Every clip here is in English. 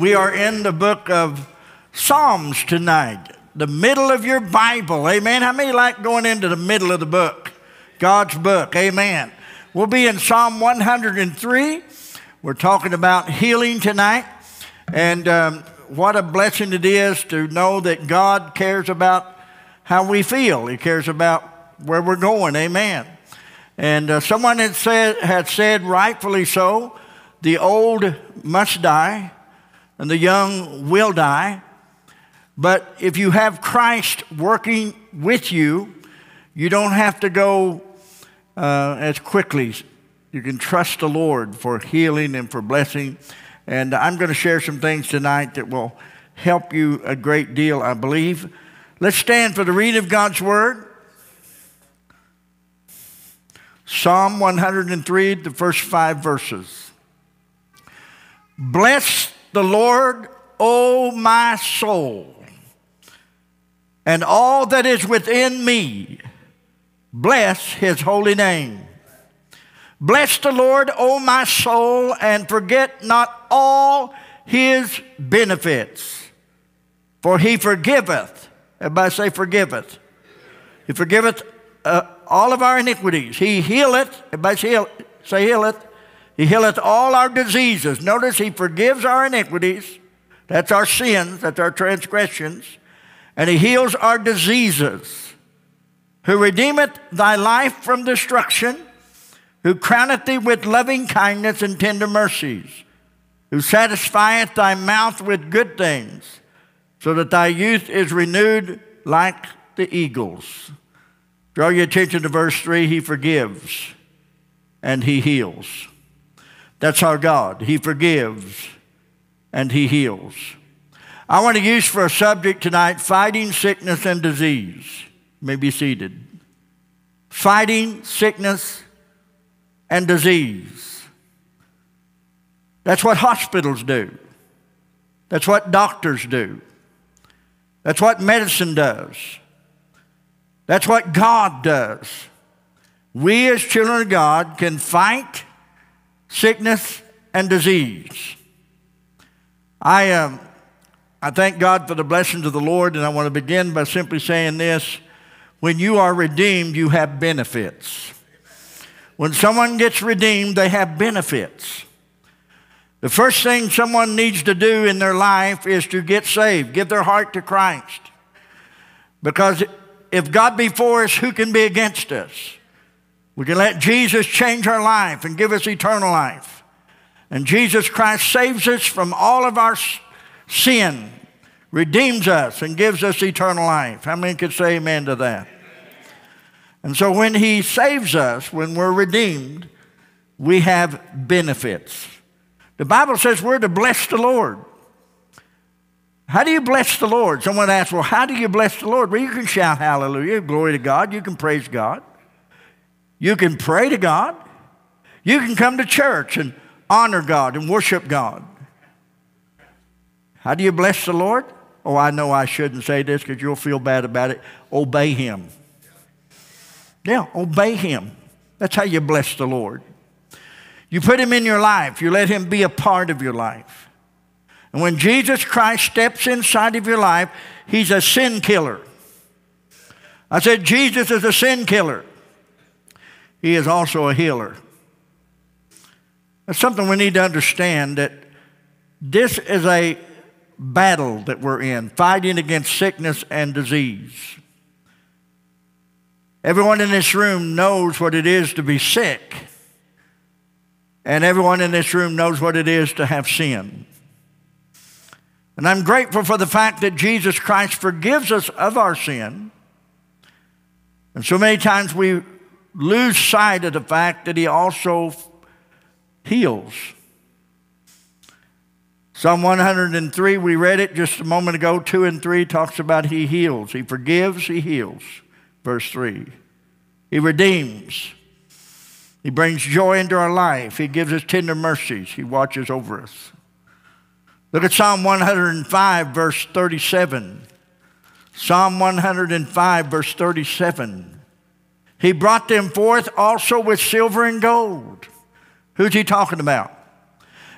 We are in the book of Psalms tonight, the middle of your Bible. Amen. How many like going into the middle of the book? God's book. Amen. We'll be in Psalm 103. We're talking about healing tonight. And um, what a blessing it is to know that God cares about how we feel, He cares about where we're going. Amen. And uh, someone had said, had said, rightfully so, the old must die and the young will die. But if you have Christ working with you, you don't have to go uh, as quickly. You can trust the Lord for healing and for blessing. And I'm going to share some things tonight that will help you a great deal, I believe. Let's stand for the reading of God's Word. Psalm 103, the first five verses. Bless the Lord, O my soul, and all that is within me. Bless his holy name. Bless the Lord, O my soul, and forget not all his benefits. For he forgiveth. Everybody say, forgiveth. He forgiveth uh, all of our iniquities. He healeth. Everybody say healeth. He healeth all our diseases. Notice he forgives our iniquities. That's our sins, that's our transgressions. And he heals our diseases. Who redeemeth thy life from destruction, who crowneth thee with loving kindness and tender mercies, who satisfieth thy mouth with good things, so that thy youth is renewed like the eagles. Draw your attention to verse 3 He forgives and He heals. That's our God. He forgives and He heals. I want to use for a subject tonight fighting sickness and disease. You may be seated. Fighting sickness and disease. That's what hospitals do. That's what doctors do. That's what medicine does. That's what God does. We, as children of God, can fight sickness, and disease. I, um, I thank God for the blessings of the Lord, and I want to begin by simply saying this. When you are redeemed, you have benefits. When someone gets redeemed, they have benefits. The first thing someone needs to do in their life is to get saved, give their heart to Christ. Because if God be for us, who can be against us? We can let Jesus change our life and give us eternal life. And Jesus Christ saves us from all of our sin, redeems us, and gives us eternal life. How many could say amen to that? And so when He saves us, when we're redeemed, we have benefits. The Bible says we're to bless the Lord. How do you bless the Lord? Someone asks, well, how do you bless the Lord? Well, you can shout hallelujah, glory to God. You can praise God. You can pray to God. You can come to church and honor God and worship God. How do you bless the Lord? Oh, I know I shouldn't say this because you'll feel bad about it. Obey Him. Yeah, obey Him. That's how you bless the Lord. You put Him in your life, you let Him be a part of your life. And when Jesus Christ steps inside of your life, He's a sin killer. I said, Jesus is a sin killer. He is also a healer. That's something we need to understand that this is a battle that we're in, fighting against sickness and disease. Everyone in this room knows what it is to be sick, and everyone in this room knows what it is to have sin. And I'm grateful for the fact that Jesus Christ forgives us of our sin. And so many times we lose sight of the fact that He also heals. Psalm 103, we read it just a moment ago, 2 and 3 talks about He heals. He forgives, He heals. Verse 3. He redeems. He brings joy into our life. He gives us tender mercies. He watches over us. Look at Psalm 105, verse 37. Psalm 105, verse 37. He brought them forth also with silver and gold. Who's he talking about?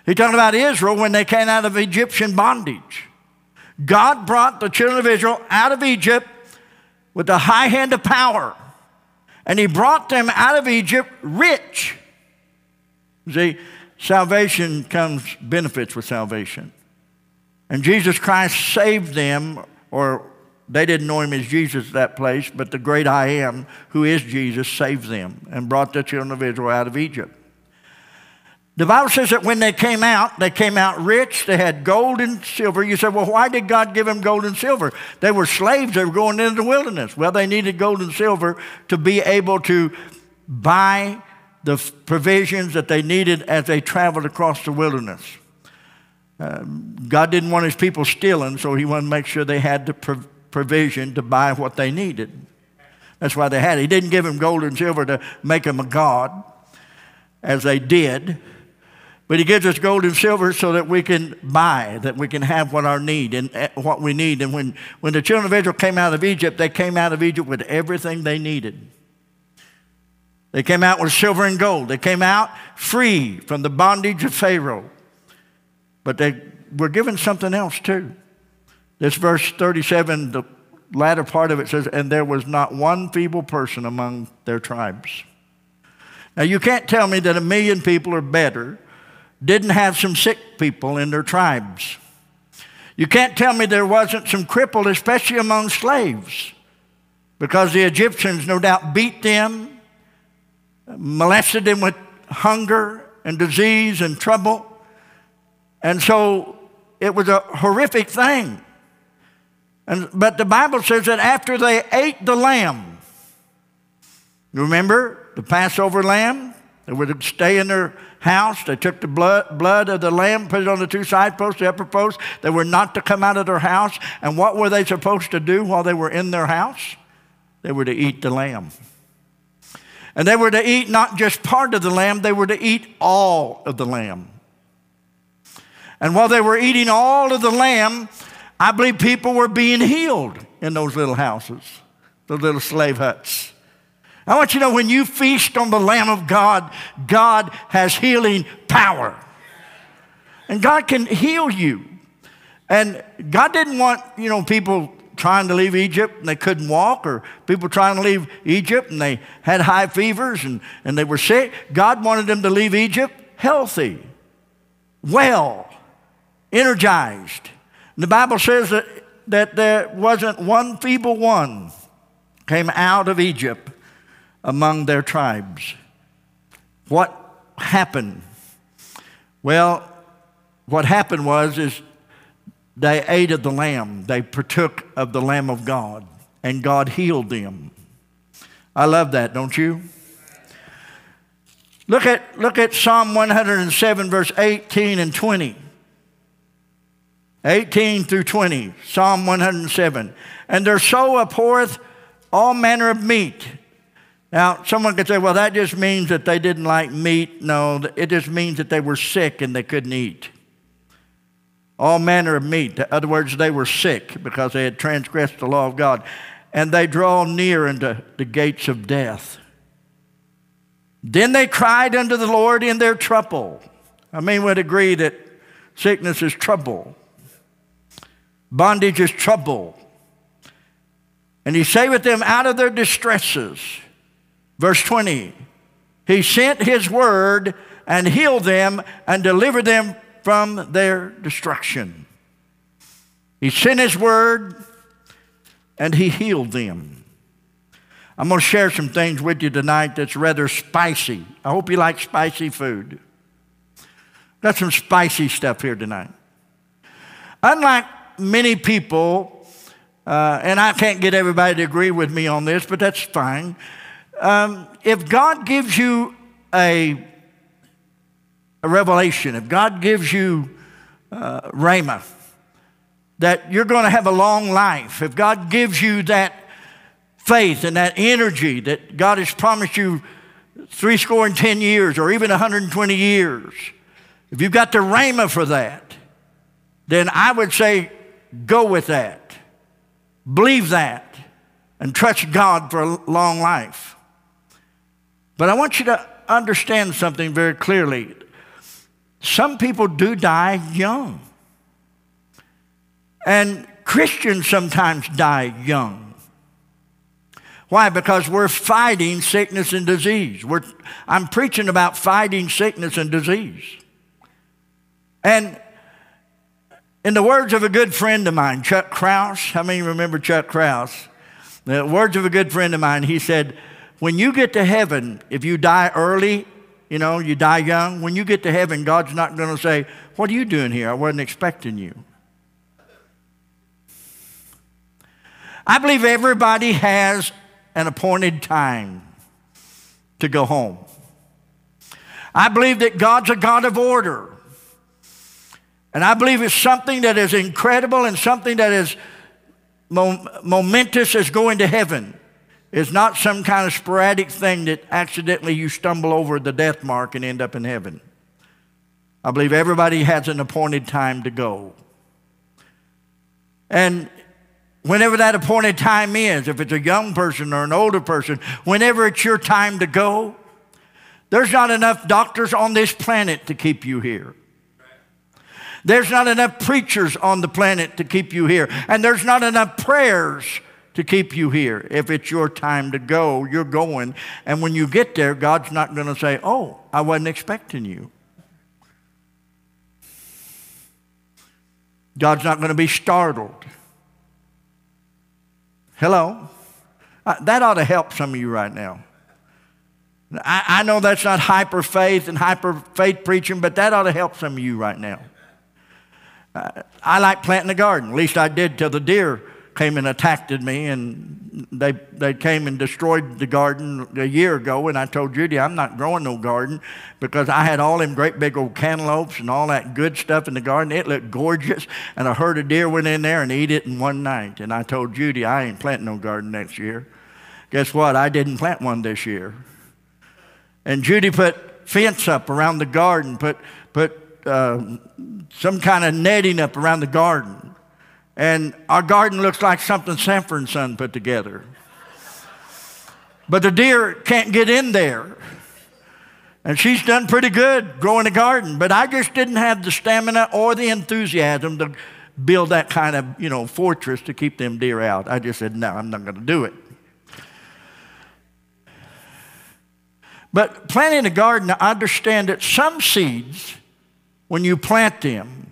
He's talking about Israel when they came out of Egyptian bondage. God brought the children of Israel out of Egypt with the high hand of power. And he brought them out of Egypt rich. See, salvation comes benefits with salvation. And Jesus Christ saved them, or they didn't know him as Jesus at that place, but the great I am, who is Jesus, saved them and brought the children of Israel out of Egypt. The Bible says that when they came out, they came out rich. They had gold and silver. You say, well, why did God give them gold and silver? They were slaves. They were going into the wilderness. Well, they needed gold and silver to be able to buy the provisions that they needed as they traveled across the wilderness. Um, God didn't want his people stealing, so he wanted to make sure they had the provision to buy what they needed. That's why they had it. He didn't give them gold and silver to make them a God, as they did. But he gives us gold and silver so that we can buy, that we can have what our need and eh, what we need. And when, when the children of Israel came out of Egypt, they came out of Egypt with everything they needed. They came out with silver and gold. They came out free from the bondage of Pharaoh. But they were given something else too. This verse 37, the latter part of it says, And there was not one feeble person among their tribes. Now, you can't tell me that a million people are better, didn't have some sick people in their tribes. You can't tell me there wasn't some crippled, especially among slaves, because the Egyptians no doubt beat them, molested them with hunger and disease and trouble. And so it was a horrific thing. And, but the Bible says that after they ate the lamb, you remember the Passover lamb? They would stay in their house. They took the blood, blood of the lamb, put it on the two side posts, the upper post. They were not to come out of their house. And what were they supposed to do while they were in their house? They were to eat the lamb. And they were to eat not just part of the lamb, they were to eat all of the lamb. And while they were eating all of the lamb, I believe people were being healed in those little houses, the little slave huts. I want you to know when you feast on the Lamb of God, God has healing power. And God can heal you. And God didn't want, you know, people trying to leave Egypt and they couldn't walk, or people trying to leave Egypt and they had high fevers and, and they were sick. God wanted them to leave Egypt healthy, well, energized. The Bible says that, that there wasn't one feeble one came out of Egypt among their tribes. What happened? Well, what happened was is they ate of the lamb. They partook of the lamb of God, and God healed them. I love that, don't you? Look at, look at Psalm 107, verse 18 and 20. 18 through 20, Psalm 107. And their soul abhorreth all manner of meat. Now, someone could say, well, that just means that they didn't like meat. No, it just means that they were sick and they couldn't eat. All manner of meat. In other words, they were sick because they had transgressed the law of God. And they draw near into the gates of death. Then they cried unto the Lord in their trouble. I mean, would agree that sickness is trouble. Bondage is trouble. And he saveth them out of their distresses. Verse 20 He sent his word and healed them and delivered them from their destruction. He sent his word and he healed them. I'm going to share some things with you tonight that's rather spicy. I hope you like spicy food. Got some spicy stuff here tonight. Unlike many people, uh, and I can't get everybody to agree with me on this, but that's fine. Um, if God gives you a, a revelation, if God gives you uh, Rhema, that you're going to have a long life, if God gives you that faith and that energy that God has promised you three score and ten years or even 120 years, if you've got the Rhema for that, then I would say Go with that. Believe that. And trust God for a long life. But I want you to understand something very clearly. some people do die young. And Christians sometimes die young. Why? Because we're fighting sickness and disease. We're, I'm preaching about fighting sickness and disease. And in the words of a good friend of mine, Chuck Krause, how many remember Chuck Krause? The words of a good friend of mine, he said, When you get to heaven, if you die early, you know, you die young, when you get to heaven, God's not going to say, What are you doing here? I wasn't expecting you. I believe everybody has an appointed time to go home. I believe that God's a God of order. And I believe it's something that is incredible and something that is momentous as going to heaven. It's not some kind of sporadic thing that accidentally you stumble over the death mark and end up in heaven. I believe everybody has an appointed time to go. And whenever that appointed time is, if it's a young person or an older person, whenever it's your time to go, there's not enough doctors on this planet to keep you here. There's not enough preachers on the planet to keep you here. And there's not enough prayers to keep you here. If it's your time to go, you're going. And when you get there, God's not going to say, Oh, I wasn't expecting you. God's not going to be startled. Hello? Uh, that ought to help some of you right now. I, I know that's not hyper faith and hyper faith preaching, but that ought to help some of you right now. I like planting a garden. At least I did till the deer came and attacked me, and they, they came and destroyed the garden a year ago. And I told Judy, I'm not growing no garden because I had all them great big old cantaloupes and all that good stuff in the garden. It looked gorgeous, and a herd of deer went in there and ate it in one night. And I told Judy, I ain't planting no garden next year. Guess what? I didn't plant one this year. And Judy put fence up around the garden, put, put uh, some kind of netting up around the garden. And our garden looks like something Sanford and Son put together. But the deer can't get in there. And she's done pretty good growing a garden, but I just didn't have the stamina or the enthusiasm to build that kind of, you know, fortress to keep them deer out. I just said, no, I'm not going to do it. But planting a garden, I understand that some seeds when you plant them,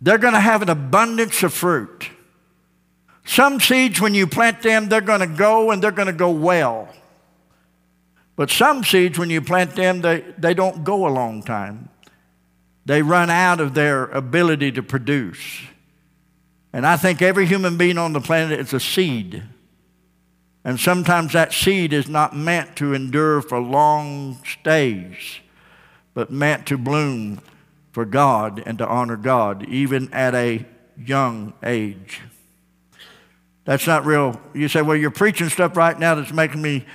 they're going to have an abundance of fruit. Some seeds, when you plant them, they're going to go and they're going to go well. But some seeds, when you plant them, they, they don't go a long time. They run out of their ability to produce. And I think every human being on the planet is a seed. And sometimes that seed is not meant to endure for long stays, but meant to bloom for God and to honor God, even at a young age. That's not real. You say, well, you're preaching stuff right now that's making me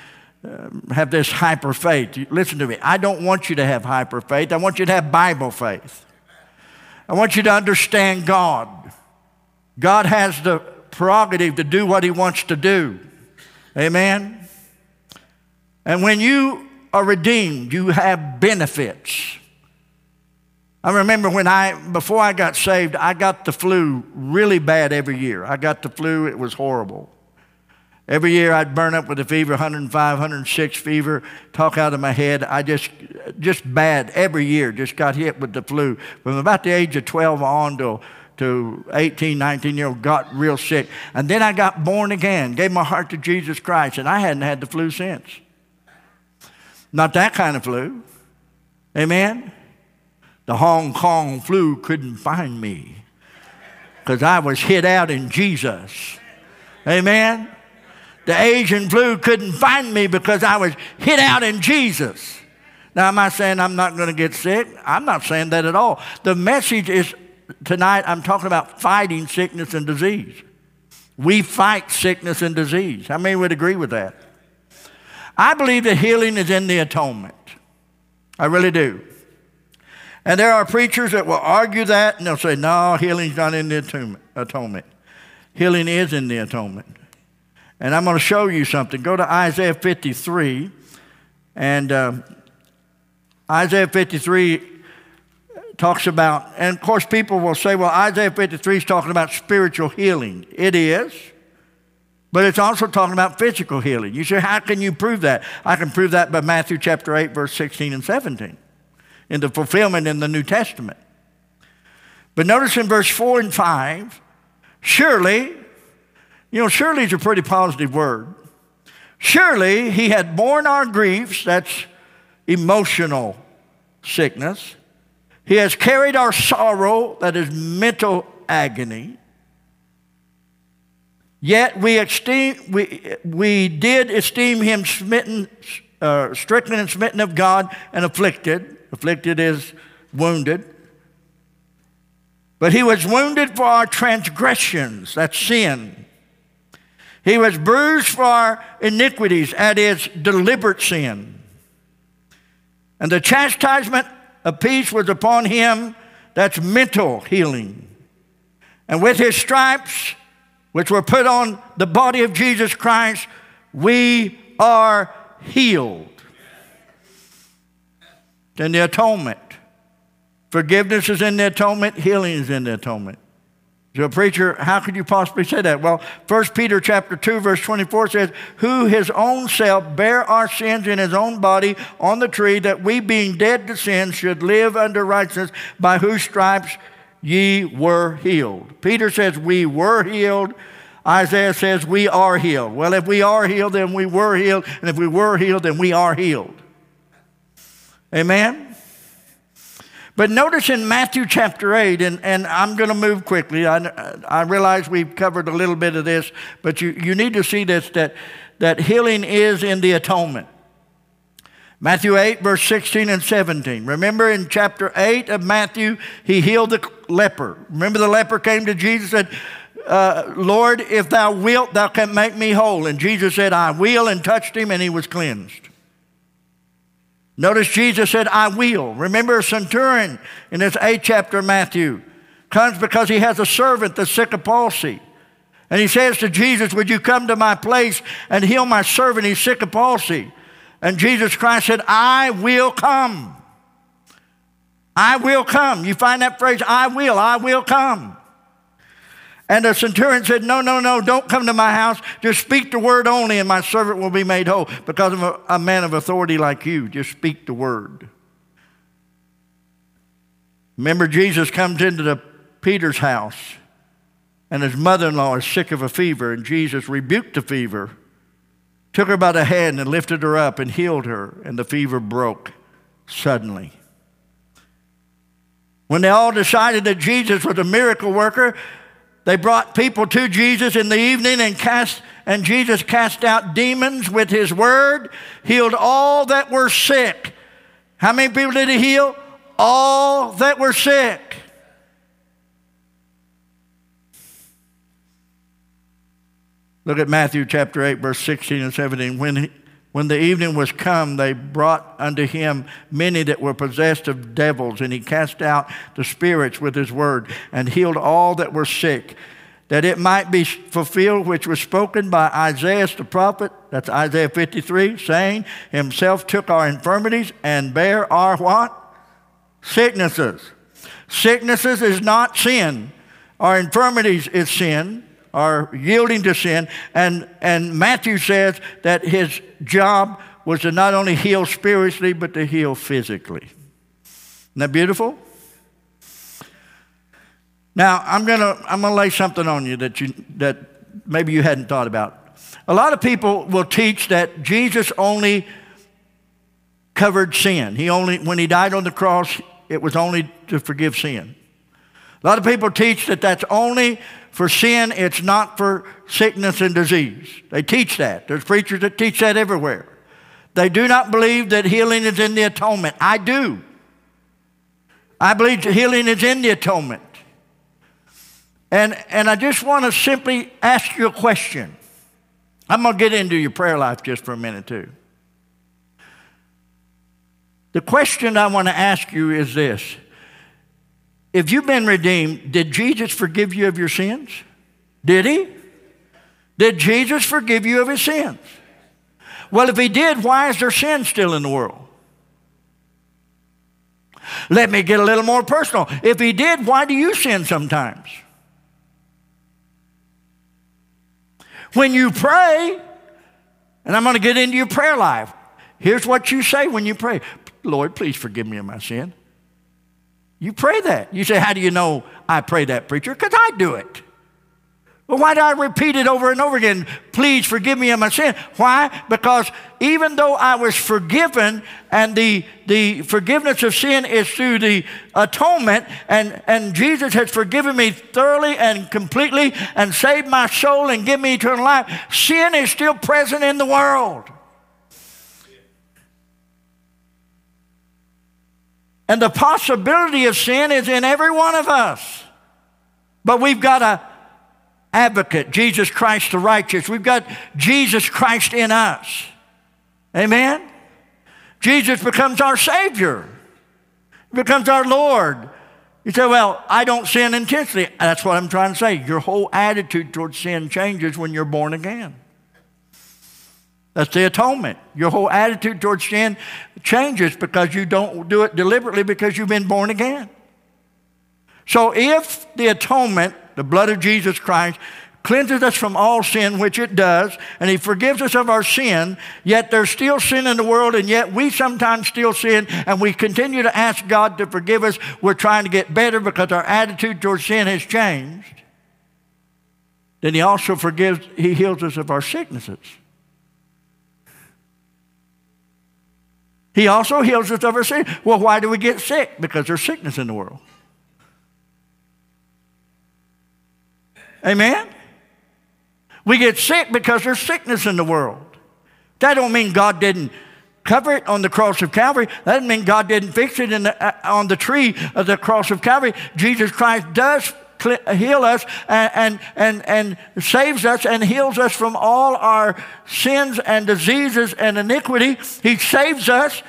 uh, have this hyper faith. Listen to me. I don't want you to have hyper faith. I want you to have Bible faith. I want you to understand God. God has the prerogative to do what He wants to do. Amen? And when you are redeemed, you have benefits. I remember when I, before I got saved, I got the flu really bad every year. I got the flu, it was horrible. Every year I'd burn up with a fever, 105, 106 fever, talk out of my head. I just, just bad every year, just got hit with the flu. From about the age of 12 on to, to 18, 19 year old, got real sick. And then I got born again, gave my heart to Jesus Christ, and I hadn't had the flu since. Not that kind of flu. Amen? The Hong Kong flu couldn't find me because I was hid out in Jesus. Amen? The Asian flu couldn't find me because I was hid out in Jesus. Now, am I saying I'm not going to get sick? I'm not saying that at all. The message is tonight, I'm talking about fighting sickness and disease. We fight sickness and disease. How many would agree with that? I believe that healing is in the atonement. I really do. And there are preachers that will argue that and they'll say, no, healing's not in the atonement. Healing is in the atonement. And I'm going to show you something. Go to Isaiah 53. And uh, Isaiah 53, talks about, and of course, people will say, well, Isaiah 53 is talking about spiritual healing. It is, but it's also talking about physical healing. You say, how can you prove that? I can prove that by Matthew chapter 8, verse 16 and 17, in the fulfillment in the New Testament. But notice in verse 4 and 5, surely, you know, surely is a pretty positive word. Surely he had borne our griefs, that's emotional sickness. He has carried our sorrow, that is mental agony. Yet we, esteem, we, we did esteem him smitten, uh, stricken and smitten of God and afflicted. Afflicted is wounded. But he was wounded for our transgressions, that's sin. He was bruised for our iniquities, that is deliberate sin. And the chastisement of peace was upon him, that's mental healing. And with his stripes, which were put on the body of Jesus Christ, we are healed. Then the atonement. Forgiveness is in the atonement, healing is in the atonement. So, preacher, how could you possibly say that? Well, 1 Peter chapter 2, verse 24 says, Who his own self bare our sins in his own body on the tree, that we being dead to sin should live under righteousness, by whose stripes ye were healed. Peter says, We were healed. Isaiah says, We are healed. Well, if we are healed, then we were healed. And if we were healed, then we are healed. Amen? But notice in Matthew chapter 8, and, and I'm going to move quickly. I, I realize we've covered a little bit of this, but you, you need to see this that, that healing is in the atonement. Matthew 8, verse 16 and 17. Remember in chapter 8 of Matthew, he healed the leper. Remember the leper came to Jesus and said, uh, Lord, if thou wilt, thou canst make me whole. And Jesus said, I will, and touched him, and he was cleansed. Notice Jesus said, I will. Remember a centurion in this eighth chapter of Matthew comes because he has a servant that's sick of palsy. And he says to Jesus, Would you come to my place and heal my servant? He's sick of palsy. And Jesus Christ said, I will come. I will come. You find that phrase, I will, I will come. And the centurion said, No, no, no, don't come to my house. Just speak the word only, and my servant will be made whole. Because of a, a man of authority like you, just speak the word. Remember, Jesus comes into the Peter's house, and his mother in law is sick of a fever, and Jesus rebuked the fever, took her by the hand, and lifted her up and healed her, and the fever broke suddenly. When they all decided that Jesus was a miracle worker, they brought people to Jesus in the evening and cast and Jesus cast out demons with his word, healed all that were sick. How many people did he heal? All that were sick. Look at Matthew chapter 8, verse 16 and 17. When he, when the evening was come, they brought unto him many that were possessed of devils, and he cast out the spirits with his word, and healed all that were sick, that it might be fulfilled which was spoken by Isaiah the prophet, that's Isaiah 53, saying, Himself took our infirmities and bare our what? Sicknesses. Sicknesses is not sin. Our infirmities is sin are yielding to sin. And, and Matthew says that his job was to not only heal spiritually, but to heal physically. Isn't that beautiful? Now, I'm going to I'm gonna lay something on you that, you that maybe you hadn't thought about. A lot of people will teach that Jesus only covered sin. He only, when he died on the cross, it was only to forgive sin. A lot of people teach that that's only for sin, it's not for sickness and disease. They teach that. There's preachers that teach that everywhere. They do not believe that healing is in the atonement. I do. I believe healing is in the atonement. And, and I just want to simply ask you a question. I'm going to get into your prayer life just for a minute, too. The question I want to ask you is this if you've been redeemed, did Jesus forgive you of your sins? Did he? Did Jesus forgive you of his sins? Well, if he did, why is there sin still in the world? Let me get a little more personal. If he did, why do you sin sometimes? When you pray, and I'm going to get into your prayer life, here's what you say when you pray Lord, please forgive me of my sin. You pray that. You say, How do you know I pray that, preacher? Because I do it. Well, why do I repeat it over and over again? Please forgive me of my sin. Why? Because even though I was forgiven, and the, the forgiveness of sin is through the atonement, and, and Jesus has forgiven me thoroughly and completely and saved my soul and given me eternal life, sin is still present in the world. And the possibility of sin is in every one of us. But we've got a advocate, Jesus Christ the righteous. We've got Jesus Christ in us. Amen? Jesus becomes our Savior, becomes our Lord. You say, Well, I don't sin intentionally. That's what I'm trying to say. Your whole attitude towards sin changes when you're born again. That's the atonement. Your whole attitude towards sin changes because you don't do it deliberately because you've been born again. So if the atonement the blood of Jesus Christ, cleanses us from all sin, which it does, and He forgives us of our sin, yet there's still sin in the world, and yet we sometimes still sin, and we continue to ask God to forgive us. We're trying to get better because our attitude towards sin has changed. Then He also forgives, He heals us of our sicknesses. He also heals us of our sin. Well, why do we get sick? Because there's sickness in the world. Amen? We get sick because there's sickness in the world. That don't mean God didn't cover it on the cross of Calvary. That doesn't mean God didn't fix it the, uh, on the tree of the cross of Calvary. Jesus Christ does heal us and, and, and, and saves us and heals us from all our sins and diseases and iniquity. He saves us.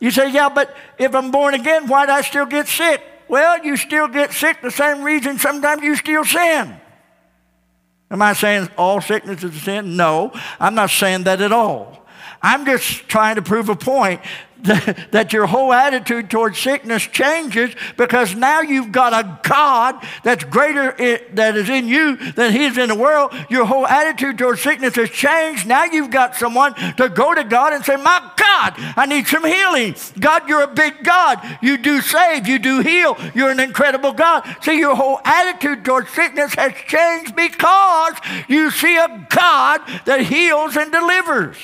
You say, yeah, but if I'm born again, why do I still get sick? Well, you still get sick the same reason sometimes you still sin. Am I saying all sickness is sin? No, I'm not saying that at all. I'm just trying to prove a point that, your whole attitude towards sickness changes because now you've got a God that's greater in, that is in you than He is in the world. Your whole attitude towards sickness has changed. Now you've got someone to go to God and say, My God, I need some healing. God, you're a big God. You do save, you do heal. You're an incredible God. See, your whole attitude towards sickness has changed because you see a God that heals and delivers.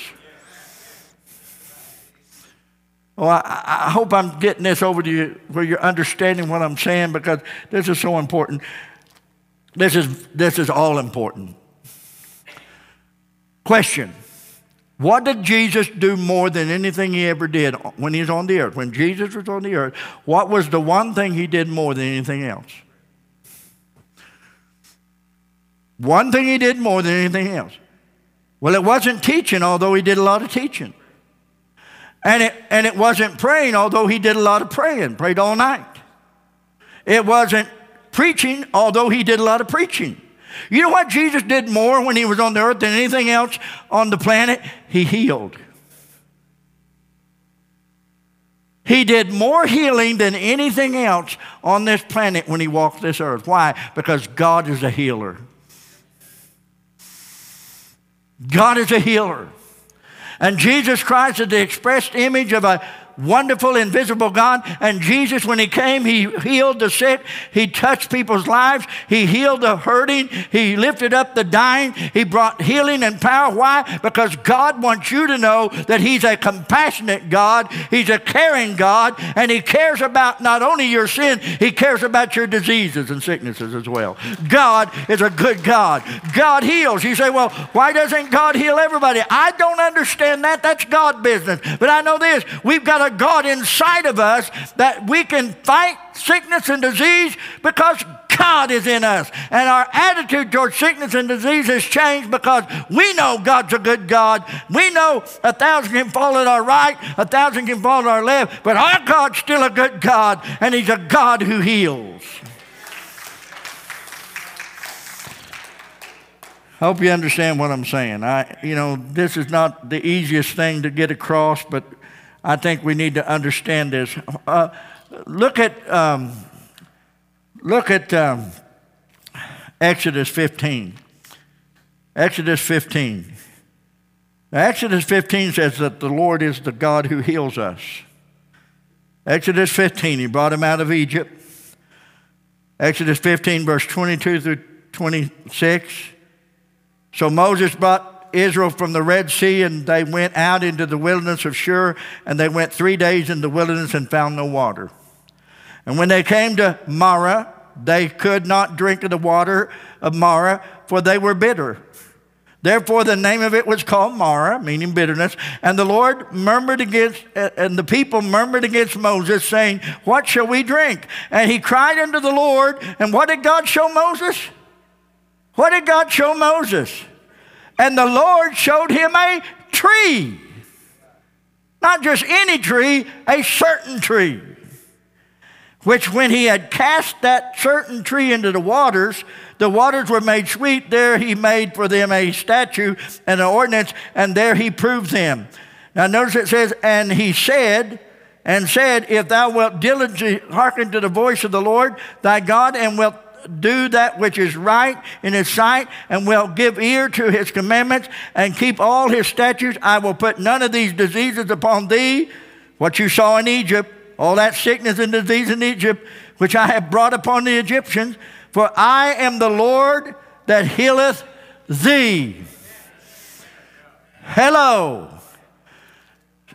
Oh, well, I, I, hope I'm getting this over to you where you're understanding what I'm saying because this is so important. This is, this is all important. Question What did Jesus do more than anything he ever did when he was on the earth? When Jesus was on the earth, what was the one thing he did more than anything else? One thing he did more than anything else. Well, it wasn't teaching, although he did a lot of teaching. And it, and it wasn't praying, although he did a lot of praying, prayed all night. It wasn't preaching, although he did a lot of preaching. You know what Jesus did more when he was on the earth than anything else on the planet? He healed. He did more healing than anything else on this planet when he walked this earth. Why? Because God is a healer. God is a healer. And Jesus Christ is the expressed image of a wonderful, invisible God. And Jesus, when He came, He healed the sick, He touched people's lives, He healed the hurting, He lifted up the dying, He brought healing and power. Why? Because God wants you to know that He's a compassionate God, He's a caring God, and He cares about not only your sin, He cares about your diseases and sicknesses as well. God is a good God. God heals. You say, well, why doesn't God heal everybody? I don't understand that. That's God business. But I know this we've got a God inside of us that we can fight sickness and disease because God is in us. And our attitude towards sickness and disease has changed because we know God's a good God. We know a thousand can fall at our right, a thousand can fall at our left, but our God's still a good God, and He's a God who heals. I hope you understand what I'm saying. I, you know, this is not the easiest thing to get across, but I think we need to understand this. Uh, look at, um, look at um, Exodus 15. Exodus 15. Now, Exodus 15 says that the Lord is the God who heals us. Exodus 15, he brought him out of Egypt. Exodus 15, verse 22 through 26. So Moses brought Israel from the Red Sea, and they went out into the wilderness of Shur, and they went three days in the wilderness and found no water. And when they came to Marah, they could not drink of the water of Marah, for they were bitter. Therefore, the name of it was called Marah, meaning bitterness. And the Lord murmured against, and the people murmured against Moses, saying, What shall we drink? And he cried unto the Lord. And what did God show Moses? What did God show Moses? And the Lord showed him a tree. Not just any tree, a certain tree. Which, when he had cast that certain tree into the waters, the waters were made sweet. There he made for them a statue and an ordinance, and there he proved them. Now notice it says, and he said, and said, If thou wilt diligently hearken to the voice of the Lord thy God, and wilt do that which is right in his sight, and will give ear to his commandments, and keep all his statutes, I will put none of these diseases upon thee, what you saw in Egypt, all that sickness and disease in Egypt, which I have brought upon the Egyptians, for I am the Lord that healeth thee. Hello.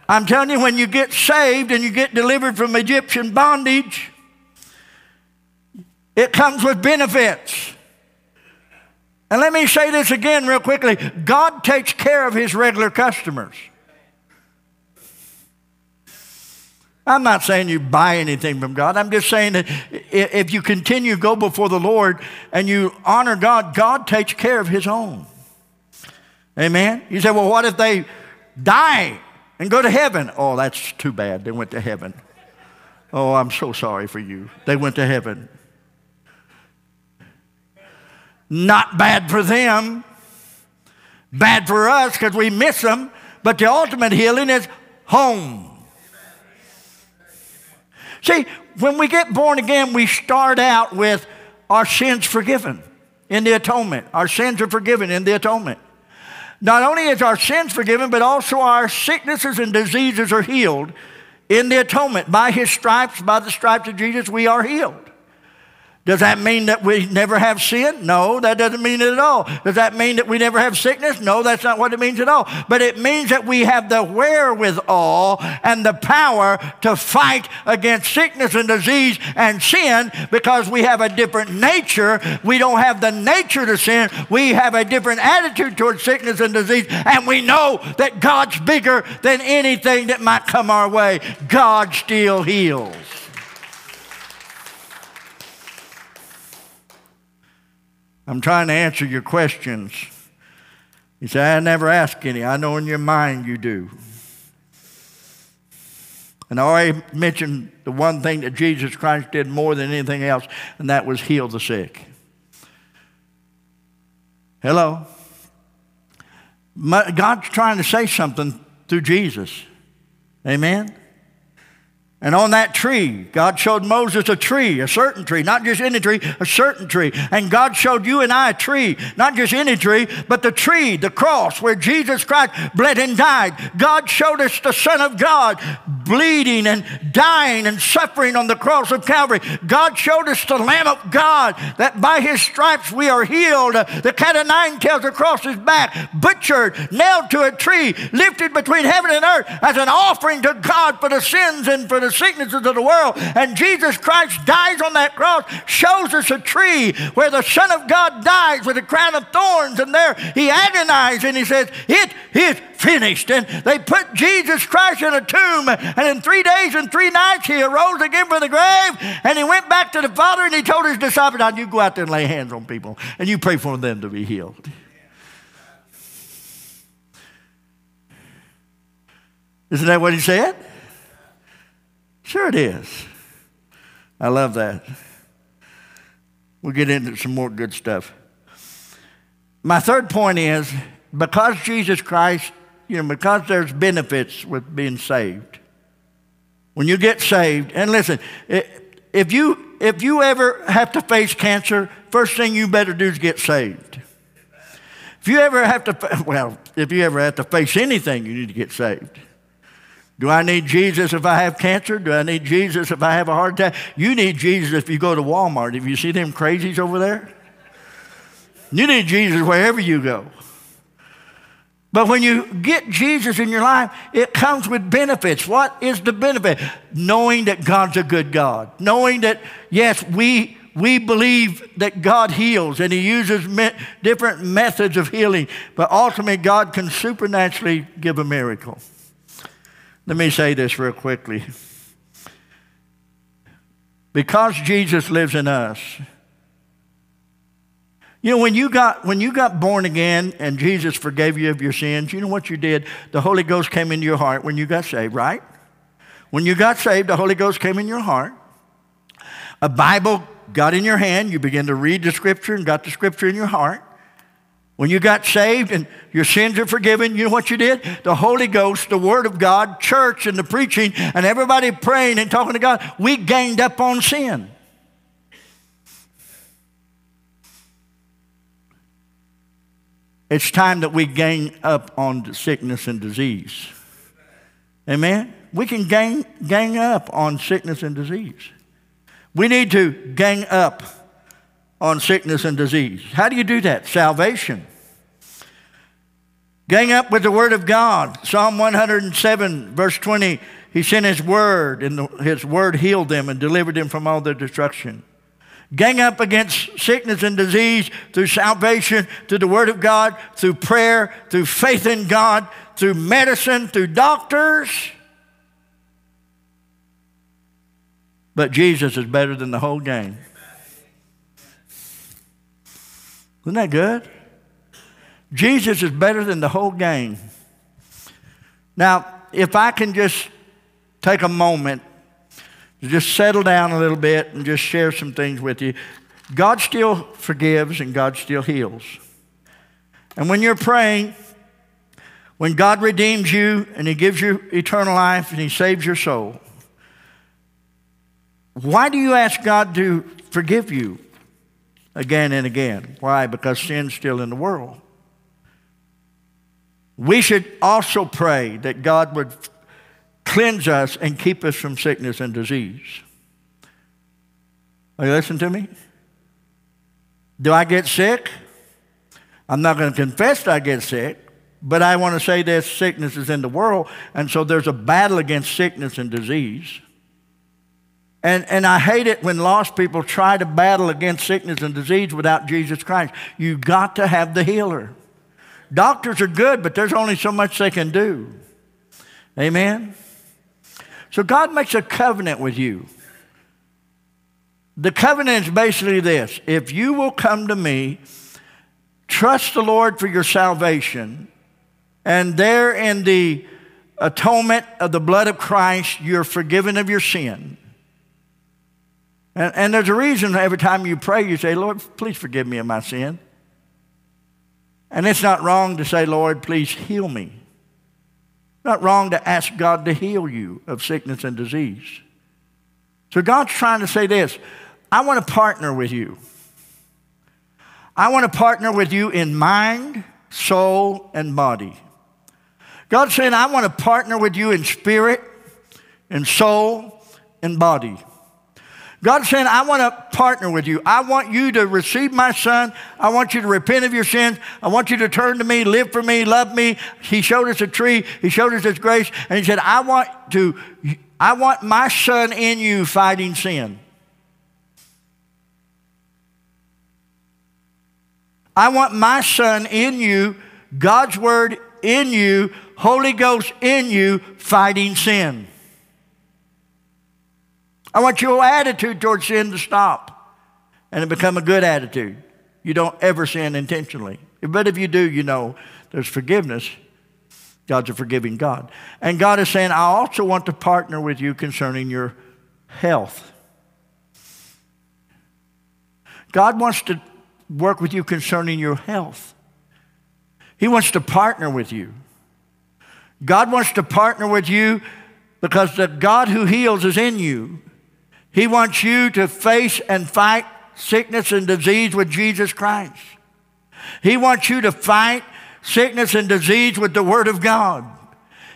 I'm telling you, when you get saved and you get delivered from Egyptian bondage, it comes with benefits. And let me say this again, real quickly God takes care of his regular customers. I'm not saying you buy anything from God. I'm just saying that if you continue to go before the Lord and you honor God, God takes care of his own. Amen? You say, well, what if they die and go to heaven? Oh, that's too bad. They went to heaven. Oh, I'm so sorry for you. They went to heaven. Not bad for them, bad for us because we miss them, but the ultimate healing is home. See, when we get born again, we start out with our sins forgiven in the atonement. Our sins are forgiven in the atonement. Not only is our sins forgiven, but also our sicknesses and diseases are healed in the atonement. By his stripes, by the stripes of Jesus, we are healed. Does that mean that we never have sin? No, that doesn't mean it at all. Does that mean that we never have sickness? No, that's not what it means at all. But it means that we have the wherewithal and the power to fight against sickness and disease and sin because we have a different nature. We don't have the nature to sin. We have a different attitude towards sickness and disease. And we know that God's bigger than anything that might come our way. God still heals. I'm trying to answer your questions. You say, I never ask any. I know in your mind you do. And I already mentioned the one thing that Jesus Christ did more than anything else, and that was heal the sick. Hello? God's trying to say something through Jesus. Amen? And on that tree, God showed Moses a tree, a certain tree, not just any tree, a certain tree. And God showed you and I a tree, not just any tree, but the tree, the cross, where Jesus Christ bled and died. God showed us the Son of God bleeding and dying and suffering on the cross of Calvary. God showed us the Lamb of God, that by his stripes we are healed. The cat of nine tails across his back, butchered, nailed to a tree, lifted between heaven and earth as an offering to God for the sins and for the the sicknesses of the world. And Jesus Christ dies on that cross, shows us a tree where the Son of God dies with a crown of thorns. And there he agonized and he says, It is finished. And they put Jesus Christ in a tomb. And in three days and three nights, he arose again from the grave. And he went back to the Father and he told his disciples, Now you go out there and lay hands on people and you pray for them to be healed. Isn't that what he said? Sure, it is. I love that. We'll get into some more good stuff. My third point is because Jesus Christ, you know, because there's benefits with being saved. when you get saved, and listen, if you, if you ever have to face cancer, first thing you better do is get saved. If you ever have to, well, if you ever have to face anything, you need to get saved. Do I need Jesus if I have cancer? Do I need Jesus if I have a heart attack? You need Jesus if you go to Walmart. If you see them crazies over there, you need Jesus wherever you go. But when you get Jesus in your life, it comes with benefits. What is the benefit? Knowing that God's a good God. Knowing that, yes, we, we believe that God heals and He uses me- different methods of healing, but ultimately, God can supernaturally give a miracle. Let me say this real quickly. Because Jesus lives in us, you know, when you got when you got born again and Jesus forgave you of your sins, you know what you did? The Holy Ghost came into your heart when you got saved, right? When you got saved, the Holy Ghost came in your heart. A Bible got in your hand, you began to read the scripture and got the scripture in your heart. When you got saved and your sins are forgiven, you know what you did? The Holy Ghost, the Word of God, church, and the preaching, and everybody praying and talking to God, we gained up on sin. It's time that we gain up on sickness and disease. Amen? We can gang, gang up on sickness and disease. We need to gang up on sickness and disease. How do you do that? Salvation. Gang up with the Word of God. Psalm 107, verse 20, He sent His Word, and His Word healed them and delivered them from all their destruction gang up against sickness and disease through salvation, through the Word of God, through prayer, through faith in God, through medicine, through doctors. But Jesus is better than the whole game. Isn't that good? Jesus is better than the whole gang. Now, if I can just take a moment just settle down a little bit and just share some things with you. God still forgives and God still heals. And when you're praying, when God redeems you and He gives you eternal life and He saves your soul, why do you ask God to forgive you again and again? Why? Because sin's still in the world. We should also pray that God would cleanse us and keep us from sickness and disease. Are you listening to me? Do I get sick? I'm not going to confess that I get sick, but I want to say that sickness is in the world, and so there's a battle against sickness and disease. And, and I hate it when lost people try to battle against sickness and disease without Jesus Christ. You've got to have the healer. Doctors are good, but there's only so much they can do. Amen? So God makes a covenant with you. The covenant is basically this if you will come to me, trust the Lord for your salvation, and there in the atonement of the blood of Christ, you're forgiven of your sin. And, and there's a reason every time you pray, you say, Lord, please forgive me of my sin. And it's not wrong to say, Lord, please heal me. Not wrong to ask God to heal you of sickness and disease. So God's trying to say this I want to partner with you. I want to partner with you in mind, soul, and body. God's saying, I want to partner with you in spirit, in soul, and body. God's saying, I want to partner with you. I want you to receive my son. I want you to repent of your sins. I want you to turn to me, live for me, love me. He showed us a tree. He showed us his grace. And he said, I want to, I want my son in you fighting sin. I want my son in you, God's word in you, Holy Ghost in you, fighting sin. I want your attitude towards sin to stop and to become a good attitude. You don't ever sin intentionally. But if you do, you know there's forgiveness. God's a forgiving God. And God is saying, I also want to partner with you concerning your health. God wants to work with you concerning your health. He wants to partner with you. God wants to partner with you because the God who heals is in you. He wants you to face and fight sickness and disease with Jesus Christ. He wants you to fight sickness and disease with the Word of God.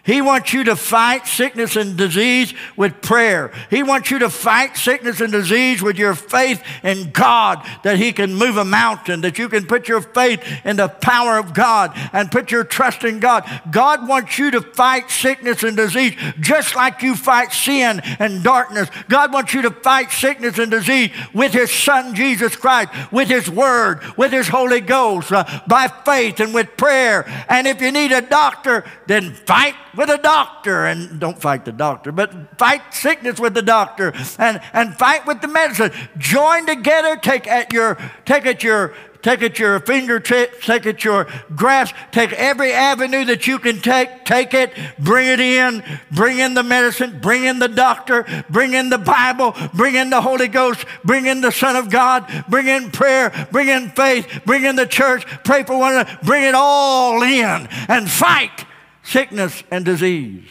He wants you to fight sickness and disease with prayer. He wants you to fight sickness and disease with your faith in God that He can move a mountain, that you can put your faith in the power of God and put your trust in God. God wants you to fight sickness and disease just like you fight sin and darkness. God wants you to fight sickness and disease with His Son Jesus Christ, with His Word, with His Holy Ghost, uh, by faith and with prayer. And if you need a doctor, then fight with a doctor and don't fight the doctor, but fight sickness with the doctor and, and fight with the medicine. Join together, take at your take at your take at your fingertips, take at your grasp, take every avenue that you can take, take it, bring it in, bring in the medicine, bring in the doctor, bring in the Bible, bring in the Holy Ghost, bring in the Son of God, bring in prayer, bring in faith, bring in the church, pray for one another, bring it all in and fight sickness and disease.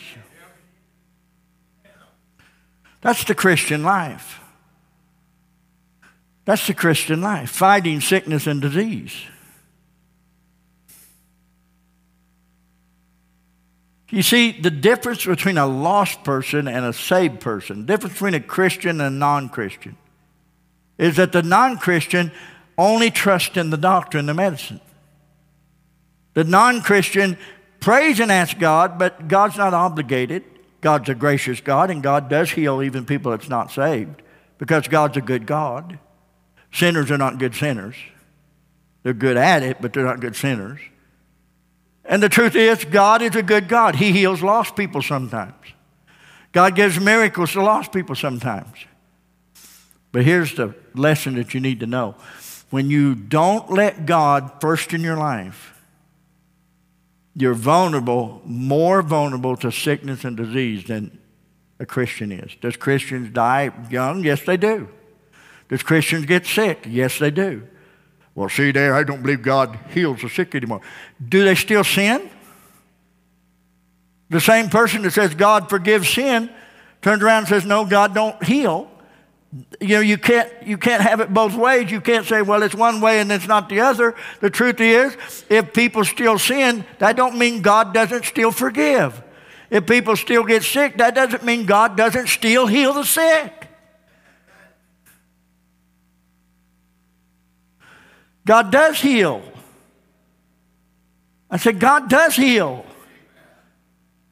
That's the Christian life. That's the Christian life, fighting sickness and disease. You see, the difference between a lost person and a saved person, the difference between a Christian and a non Christian, is that the non Christian only trusts in the doctor and the medicine. The non Praise and ask God, but God's not obligated. God's a gracious God, and God does heal even people that's not saved because God's a good God. Sinners are not good sinners. They're good at it, but they're not good sinners. And the truth is, God is a good God. He heals lost people sometimes. God gives miracles to lost people sometimes. But here's the lesson that you need to know when you don't let God first in your life, you're vulnerable, more vulnerable to sickness and disease than a Christian is. Does Christians die young? Yes, they do. Does Christians get sick? Yes, they do. Well, see there, I don't believe God heals the sick anymore. Do they still sin? The same person that says God forgives sin turns around and says, No, God don't heal you know, you can't, you can't have it both ways. You can't say, well, it's one way and it's not the other. The truth is, if people still sin, that don't mean God doesn't still forgive. If people still get sick, that doesn't mean God doesn't still heal the sick. God does heal. I said, God does heal.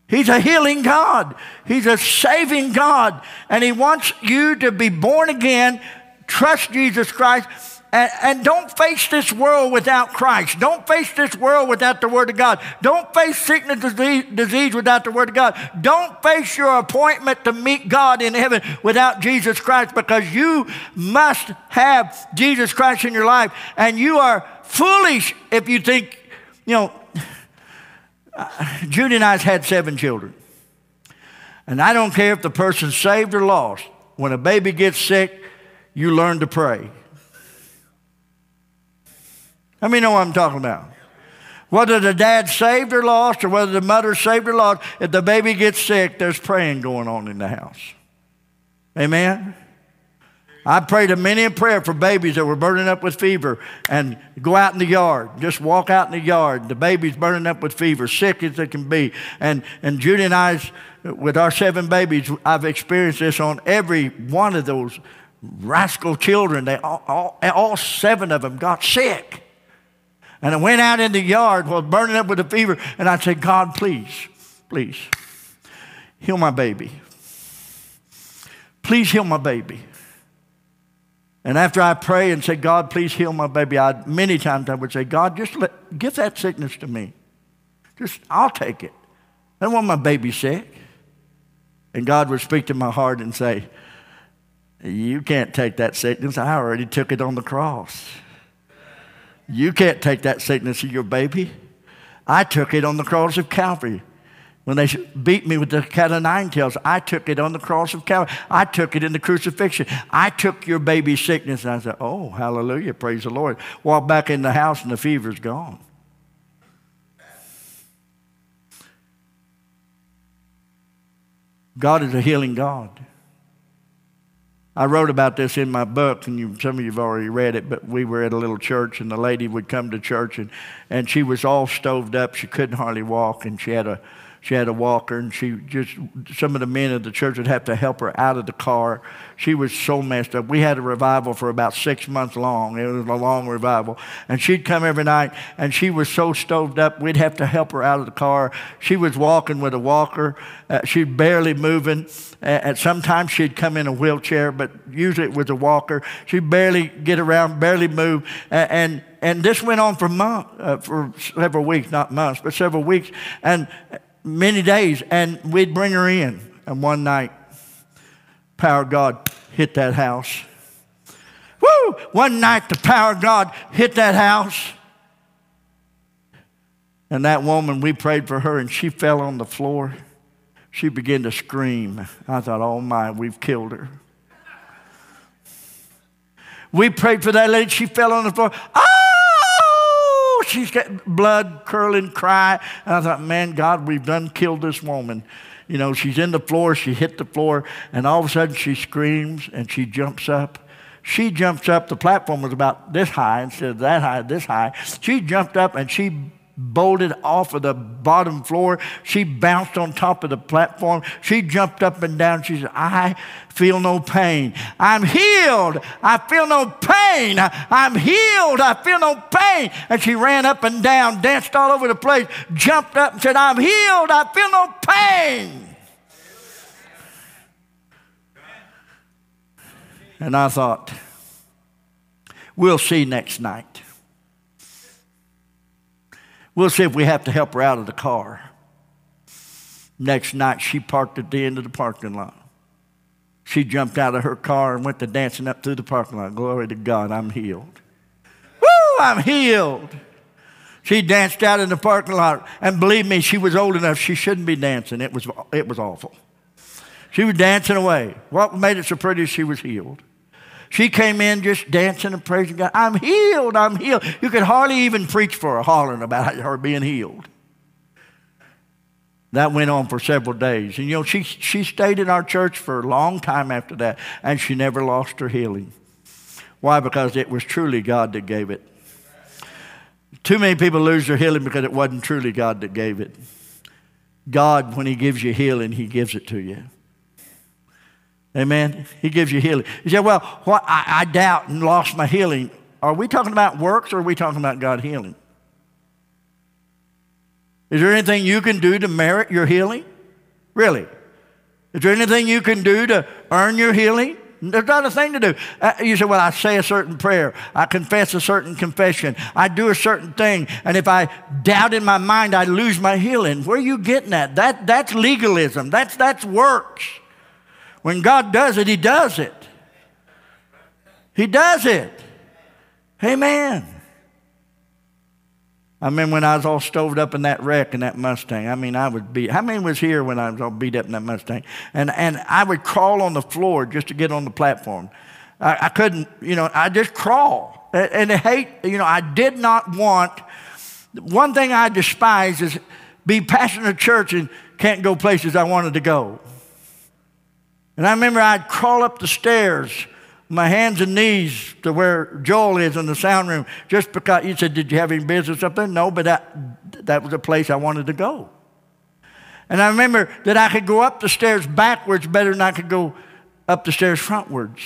He's a healing God. He's a saving God. And He wants you to be born again, trust Jesus Christ, and, and, don't face this world without Christ. Don't face this world without the Word of God. Don't face sickness disease, disease without the Word of God. Don't face your appointment to meet God in heaven without Jesus Christ because you must have Jesus Christ in your life. And you are foolish if you think, you know, Uh, Judy and I had seven children. And I don't care if the person's saved or lost. When a baby gets sick, you learn to pray. Let me know what I'm talking about. Whether the dad's saved or lost, or whether the mother's saved or lost, if the baby gets sick, there's praying going on in the house. Amen? I prayed a many a prayer for babies that were burning up with fever and go out in the yard. Just walk out in the yard. The baby's burning up with fever, sick as they can be. And, and Judy and I, with our seven babies, I've experienced this on every one of those rascal children. They all, all, all seven of them got sick. And I went out in the yard while burning up with a fever, and I said, God, please, please, heal my baby. Please heal my baby. And after I pray and say, God, please heal my baby, I, many times I would say, God, just let, give that sickness to me. Just, I'll take it. I don't want my baby sick. And God would speak to my heart and say, You can't take that sickness. I already took it on the cross. You can't take that sickness of your baby. I took it on the cross of Calvary. When they beat me with the cat of nine tails, I took it on the cross of Calvary. I took it in the crucifixion. I took your baby's sickness. And I said, Oh, hallelujah, praise the Lord. Walk back in the house and the fever's gone. God is a healing God. I wrote about this in my book, and you, some of you have already read it, but we were at a little church, and the lady would come to church, and, and she was all stoved up. She couldn't hardly walk, and she had a she had a walker, and she just, some of the men of the church would have to help her out of the car. She was so messed up. We had a revival for about six months long. It was a long revival. And she'd come every night, and she was so stoved up, we'd have to help her out of the car. She was walking with a walker. Uh, she'd barely moving. And sometimes she'd come in a wheelchair, but usually it was a walker. She'd barely get around, barely move. And, and, this went on for months, uh, for several weeks, not months, but several weeks. And many days, and we'd bring her in. And one night, power of God hit that house. Woo! One night, the power of God hit that house. And that woman, we prayed for her, and she fell on the floor. She began to scream. I thought, oh my, we've killed her. We prayed for that lady. She fell on the floor. Ah! She's got blood curling cry. And I thought, man, God, we've done killed this woman. You know, she's in the floor, she hit the floor, and all of a sudden she screams and she jumps up. She jumps up, the platform was about this high instead of that high, this high. She jumped up and she bolted off of the bottom floor. She bounced on top of the platform. She jumped up and down. She said, I feel no pain. I'm healed. I feel no pain. I'm healed. I feel no pain. And she ran up and down, danced all over the place, jumped up and said, I'm healed. I feel no pain. And I thought, we'll see next night. We'll see if we have to help her out of the car. Next night, she parked at the end of the parking lot. She jumped out of her car and went to dancing up through the parking lot. Glory to God, I'm healed. Woo, I'm healed. She danced out in the parking lot, and believe me, she was old enough, she shouldn't be dancing. It was, it was awful. She was dancing away. What made it so pretty? She was healed. She came in just dancing and praising God. I'm healed. I'm healed. You could hardly even preach for her, hollering about her being healed. That went on for several days. And you know, she, she stayed in our church for a long time after that, and she never lost her healing. Why? Because it was truly God that gave it. Too many people lose their healing because it wasn't truly God that gave it. God, when He gives you healing, He gives it to you. Amen. He gives you healing. You say, well, what, I, I doubt and lost my healing. Are we talking about works or are we talking about God healing? Is there anything you can do to merit your healing? Really? Is there anything you can do to earn your healing? There's not a thing to do. Uh, you say, well, I say a certain prayer. I confess a certain confession. I do a certain thing. And if I doubt in my mind, I lose my healing. Where are you getting at? That, that's legalism. That's, that's works. When God does it, He does it. He does it. Amen. I mean, when I was all stoved up in that wreck in that Mustang. I mean, I would beat. How many was here when I was all beat up in that Mustang? And, and I would crawl on the floor just to get on the platform. I, I couldn't, you know, I just crawl. And, and hate, you know, I did not want, one thing I despise is be passionate church and can't go places I wanted to go. And I remember I'd crawl up the stairs, my hands and knees to where Joel is in the sound room, just because he said, Did you have any business up there? No, but that, that was a place I wanted to go. And I remember that I could go up the stairs backwards better than I could go up the stairs frontwards.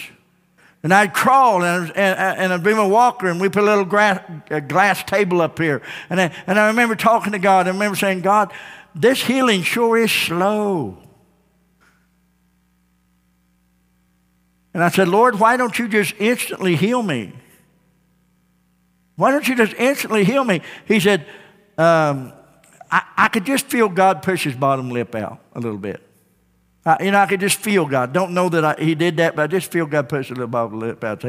And I'd crawl and, and, and I'd bring my walker and we put a little grass, a glass table up here. And I, and I remember talking to God. I remember saying, God, this healing sure is slow. And I said, Lord, why don't you just instantly heal me? Why don't you just instantly heal me? He said, um, I, I, could just feel God push his bottom lip out a little bit. I, you know, I could just feel God. Don't know that I, he did that, but I just feel God push the bottom lip out.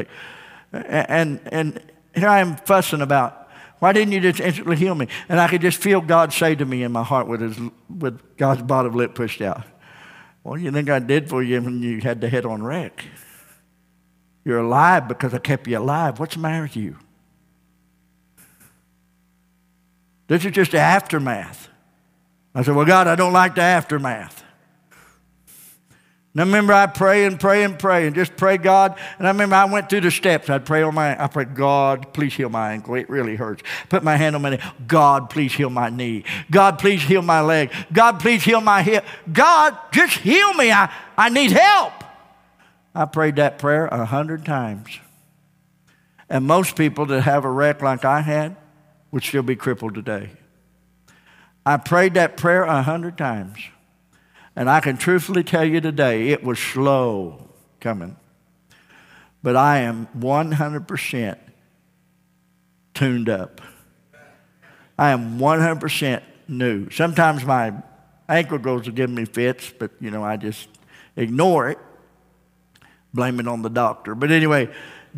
And, and here I am fussing about, why didn't you just instantly heal me? And I could just feel God say to me in my heart with, his, with God's bottom lip pushed out, What do you think I did for you when you had the head on wreck? You're alive because I kept you alive. What's the matter with you? This is just the aftermath. I said, Well, God, I don't like the aftermath. And I remember I pray and pray and pray and just pray God. And I remember I went through the steps. I'd pray on my, I pray, God, please heal my ankle. It really hurts. Put my hand on my knee. God, please heal my knee. God, please heal my leg. God, please heal my hip. God, just heal me. I, I need help. I prayed that prayer a hundred times. And most people that have a wreck like I had would still be crippled today. I prayed that prayer a hundred times. And I can truthfully tell you today, it was slow coming. But I am 100% tuned up. I am 100% new. Sometimes my ankle goes to give me fits, but you know, I just ignore it, blame it on the doctor. But anyway,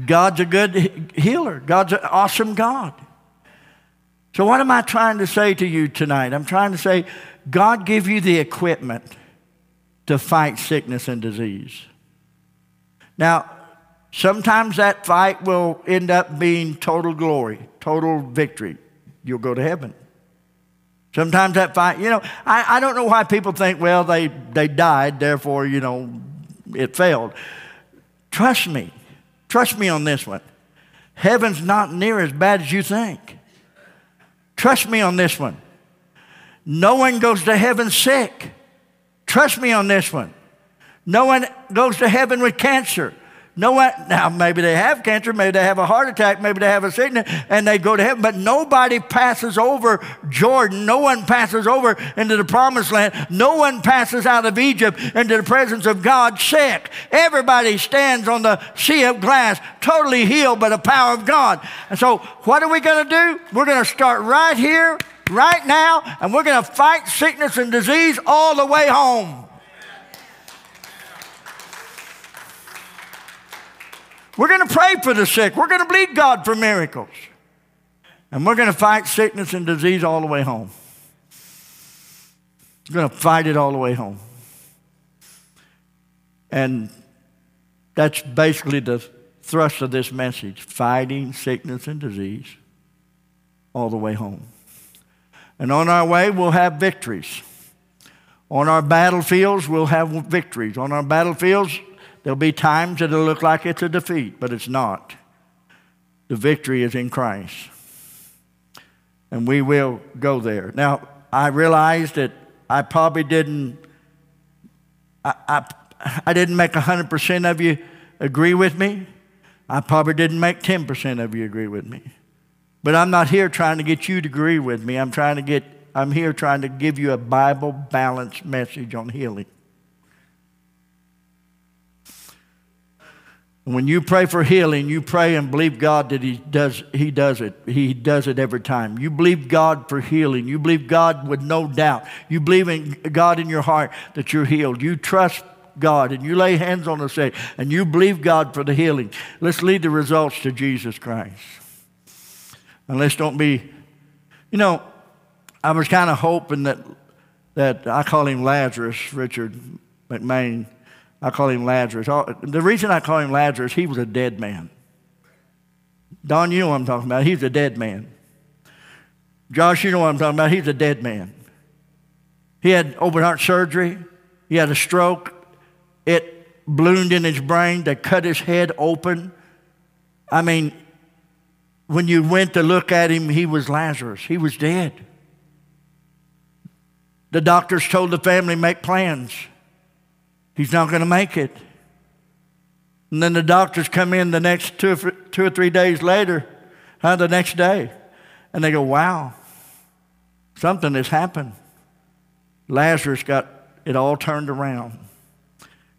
God's a good healer. God's an awesome God. So, what am I trying to say to you tonight? I'm trying to say, God give you the equipment to fight sickness and disease. Now, sometimes that fight will end up being total glory, total victory. You'll go to heaven. Sometimes that fight, you know, I, I don't know why people think, well, they, they died, therefore, you know, it failed. Trust me. Trust me on this one. Heaven's not near as bad as you think. Trust me on this one. No one goes to heaven sick. Trust me on this one. No one goes to heaven with cancer. No one, now maybe they have cancer, maybe they have a heart attack, maybe they have a sickness, and they go to heaven, but nobody passes over Jordan. No one passes over into the promised land. No one passes out of Egypt into the presence of God sick. Everybody stands on the sea of glass, totally healed by the power of God. And so, what are we going to do? We're going to start right here right now, and we're going to fight sickness and disease all the way home. We're going to pray for the sick. We're going to believe God for miracles. And we're going to fight sickness and disease all the way home. We're going to fight it all the way home. And that's basically the thrust of this message fighting sickness and disease all the way home. And on our way, we'll have victories. On our battlefields, we'll have victories. On our battlefields, there'll be times that it'll look like it's a defeat, but it's not. The victory is in Christ. And we will go there. Now, I realize that I probably didn't, I, I, I didn't make 100% of you agree with me. I probably didn't make 10% of you agree with me. But I'm not here trying to get you to agree with me. I'm trying to get, I'm here trying to give you a Bible balanced message on healing. When you pray for healing, you pray and believe God that He does, he does it. He does it every time. You believe God for healing. You believe God with no doubt. You believe in God in your heart that you're healed. You trust God and you lay hands on the sick and you believe God for the healing. Let's lead the results to Jesus Christ. And let's don't be, you know, I was kind of hoping that, that I call him Lazarus, Richard McMain. I call him Lazarus. The reason I call him Lazarus, he was a dead man. Don, you know what I'm talking about. He's a dead man. Josh, you know what I'm talking about. He's a dead man. He had open heart surgery. He had a stroke. It ballooned in his brain. They cut his head open. I mean, when you went to look at him, he was Lazarus. He was dead. The doctors told the family, make plans. He's not going to make it. And then the doctors come in the next two or, two or three days later, huh, the next day, and they go, wow, something has happened. Lazarus got it all turned around.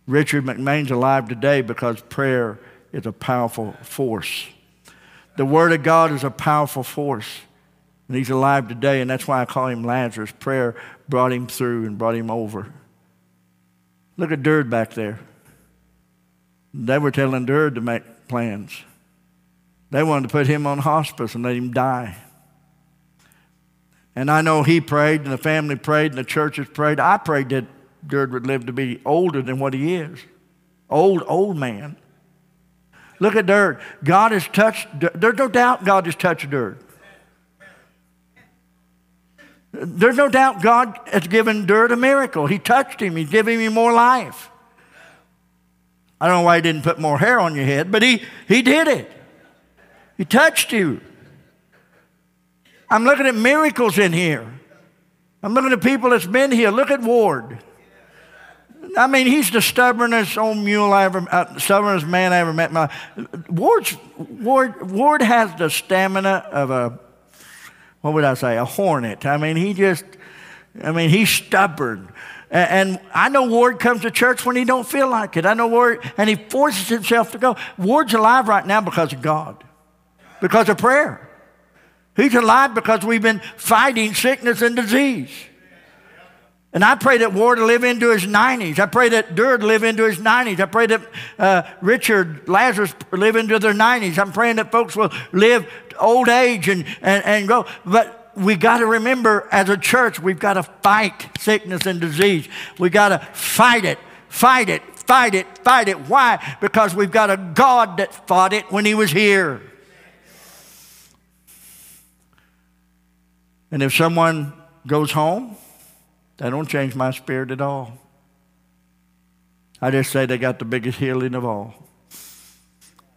Richard McMain's alive today because prayer is a powerful force. The Word of God is a powerful force. And he's alive today, and that's why I call him Lazarus. Prayer brought him through and brought him over. Look at Dird back there. They were telling Dird to make plans. They wanted to put him on hospice and let him die. And I know he prayed, and the family prayed, and the churches prayed. I prayed that Dird would live to be older than what he is. Old, old man. Look at Dird. God has touched, there's no doubt God has touched Dird. There's no doubt God has given Dirt a miracle. He touched him, He's giving him more life. I don't know why he didn't put more hair on your head, but he, he did it. He touched you. I'm looking at miracles in here. I'm looking at people that's been here. Look at Ward. I mean, he's the stubbornest old mule I ever, uh, stubbornest man I ever met. My Ward's, Ward, Ward has the stamina of a, what would I say, a hornet. I mean, he just, I mean, he's stubborn. And, I know Ward comes to church when he don't feel like it. I know Ward, and he forces himself to go. Ward's alive right now because of God, because of prayer. He's alive because we've been fighting sickness and disease. And I pray that Ward live into his 90s. I pray that Durd live into his 90s. I pray that uh, Richard, Lazarus live into their 90s. I'm praying that folks will live old age and, and, and go. But we got to remember as a church, we've got to fight sickness and disease. We got to fight it, fight it, fight it, fight it. Why? Because we've got a God that fought it when he was here. And if someone goes home, that don't change my spirit at all. I just say they got the biggest healing of all.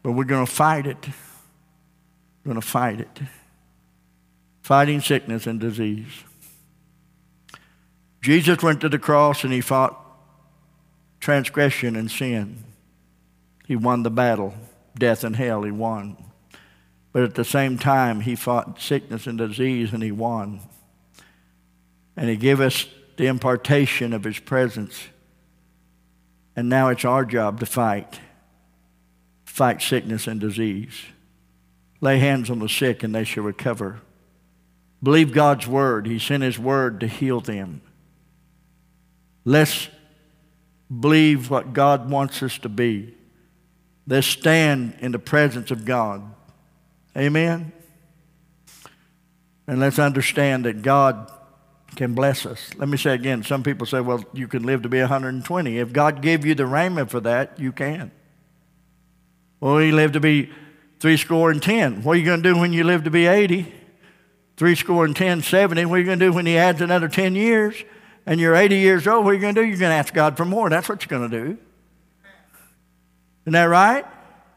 But we're going to fight it. We're going to fight it. Fighting sickness and disease. Jesus went to the cross and he fought transgression and sin. He won the battle, death and hell, he won. But at the same time, he fought sickness and disease and he won. And he gave us the impartation of his presence. And now it's our job to fight. Fight sickness and disease. Lay hands on the sick and they shall recover. Believe God's word. He sent his word to heal them. Let's believe what God wants us to be. Let's stand in the presence of God. Amen? And let's understand that God can bless us. Let me say again some people say, well, you can live to be 120. If God gave you the rhema for that, you can. Well, you live to be three score and ten. What are you going to do when you live to be 80? Three score and ten, 70. What are you going to do when he adds another 10 years? And you're 80 years old, what are you going to do? You're going to ask God for more. That's what you're going to do. Isn't that right?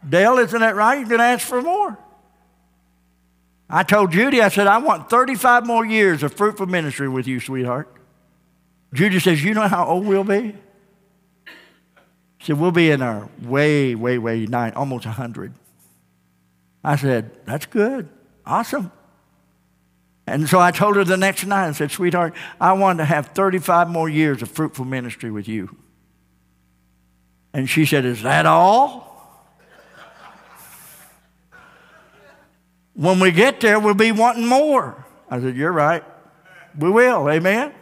Dale, isn't that right? You're going to ask for more. I told Judy, I said, I want 35 more years of fruitful ministry with you, sweetheart. Judy says, You know how old we'll be? She said, We'll be in our way, way, way nine, almost 100. I said, That's good. Awesome. And so I told her the next night, I said, Sweetheart, I want to have 35 more years of fruitful ministry with you. And she said, Is that all? When we get there, we'll be wanting more. I said, You're right. We will. Amen.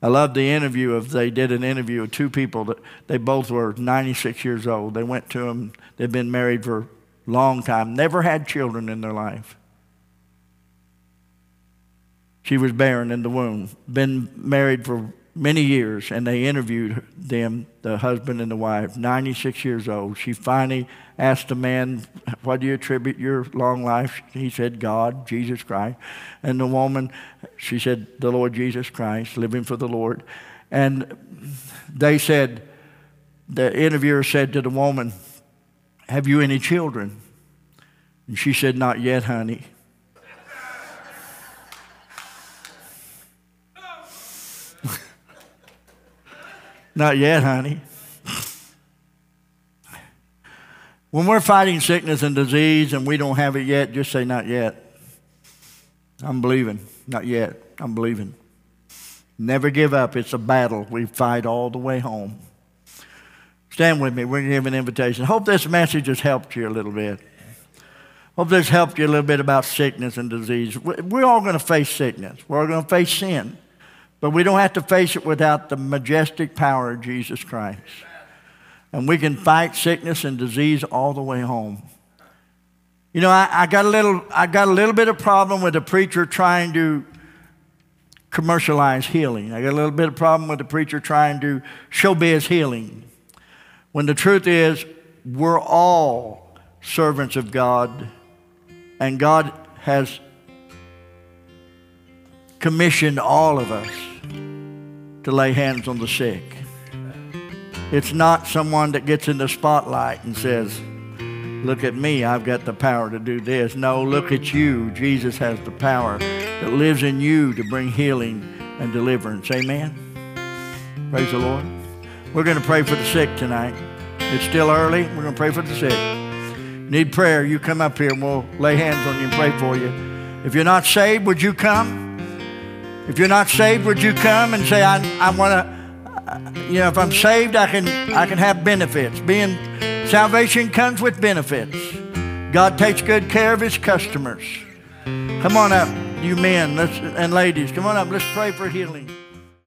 I love the interview of they did an interview of two people that they both were 96 years old. They went to them. They've been married for a long time, never had children in their life. She was barren in the womb, been married for many years, and they interviewed them, the husband and the wife, 96 years old. She finally asked the man, What do you attribute your long life? He said, God, Jesus Christ. And the woman, she said, The Lord Jesus Christ, living for the Lord. And they said, The interviewer said to the woman, Have you any children? And she said, Not yet, honey. Not yet, honey. When we're fighting sickness and disease and we don't have it yet, just say, Not yet. I'm believing. Not yet. I'm believing. Never give up. It's a battle. We fight all the way home. Stand with me. We're going to give an invitation. Hope this message has helped you a little bit. Hope this helped you a little bit about sickness and disease. We're all going to face sickness. We're all going to face sin. But we don't have to face it without the majestic power of Jesus Christ. And we can fight sickness and disease all the way home. You know, I, I, got a little, I got a little bit of problem with a preacher trying to commercialize healing. I got a little bit of problem with the preacher trying to showbiz healing. When the truth is, we're all servants of God, and God has commissioned all of us to lay hands on the sick. It's not someone that gets in the spotlight and says, Look at me, I've got the power to do this. No, look at you. Jesus has the power that lives in you to bring healing and deliverance. Amen. Praise the Lord. We're going to pray for the sick tonight. It's still early. We're going to pray for the sick. Need prayer, you come up here and we'll lay hands on you and pray for you. If you're not saved, would you come? If you're not saved, would you come and say, I, I want to, you know, if I'm saved, I can, I can have benefits. Being salvation comes with benefits. God takes good care of his customers. Come on up, you men let's, and ladies. Come on up. Let's pray for healing.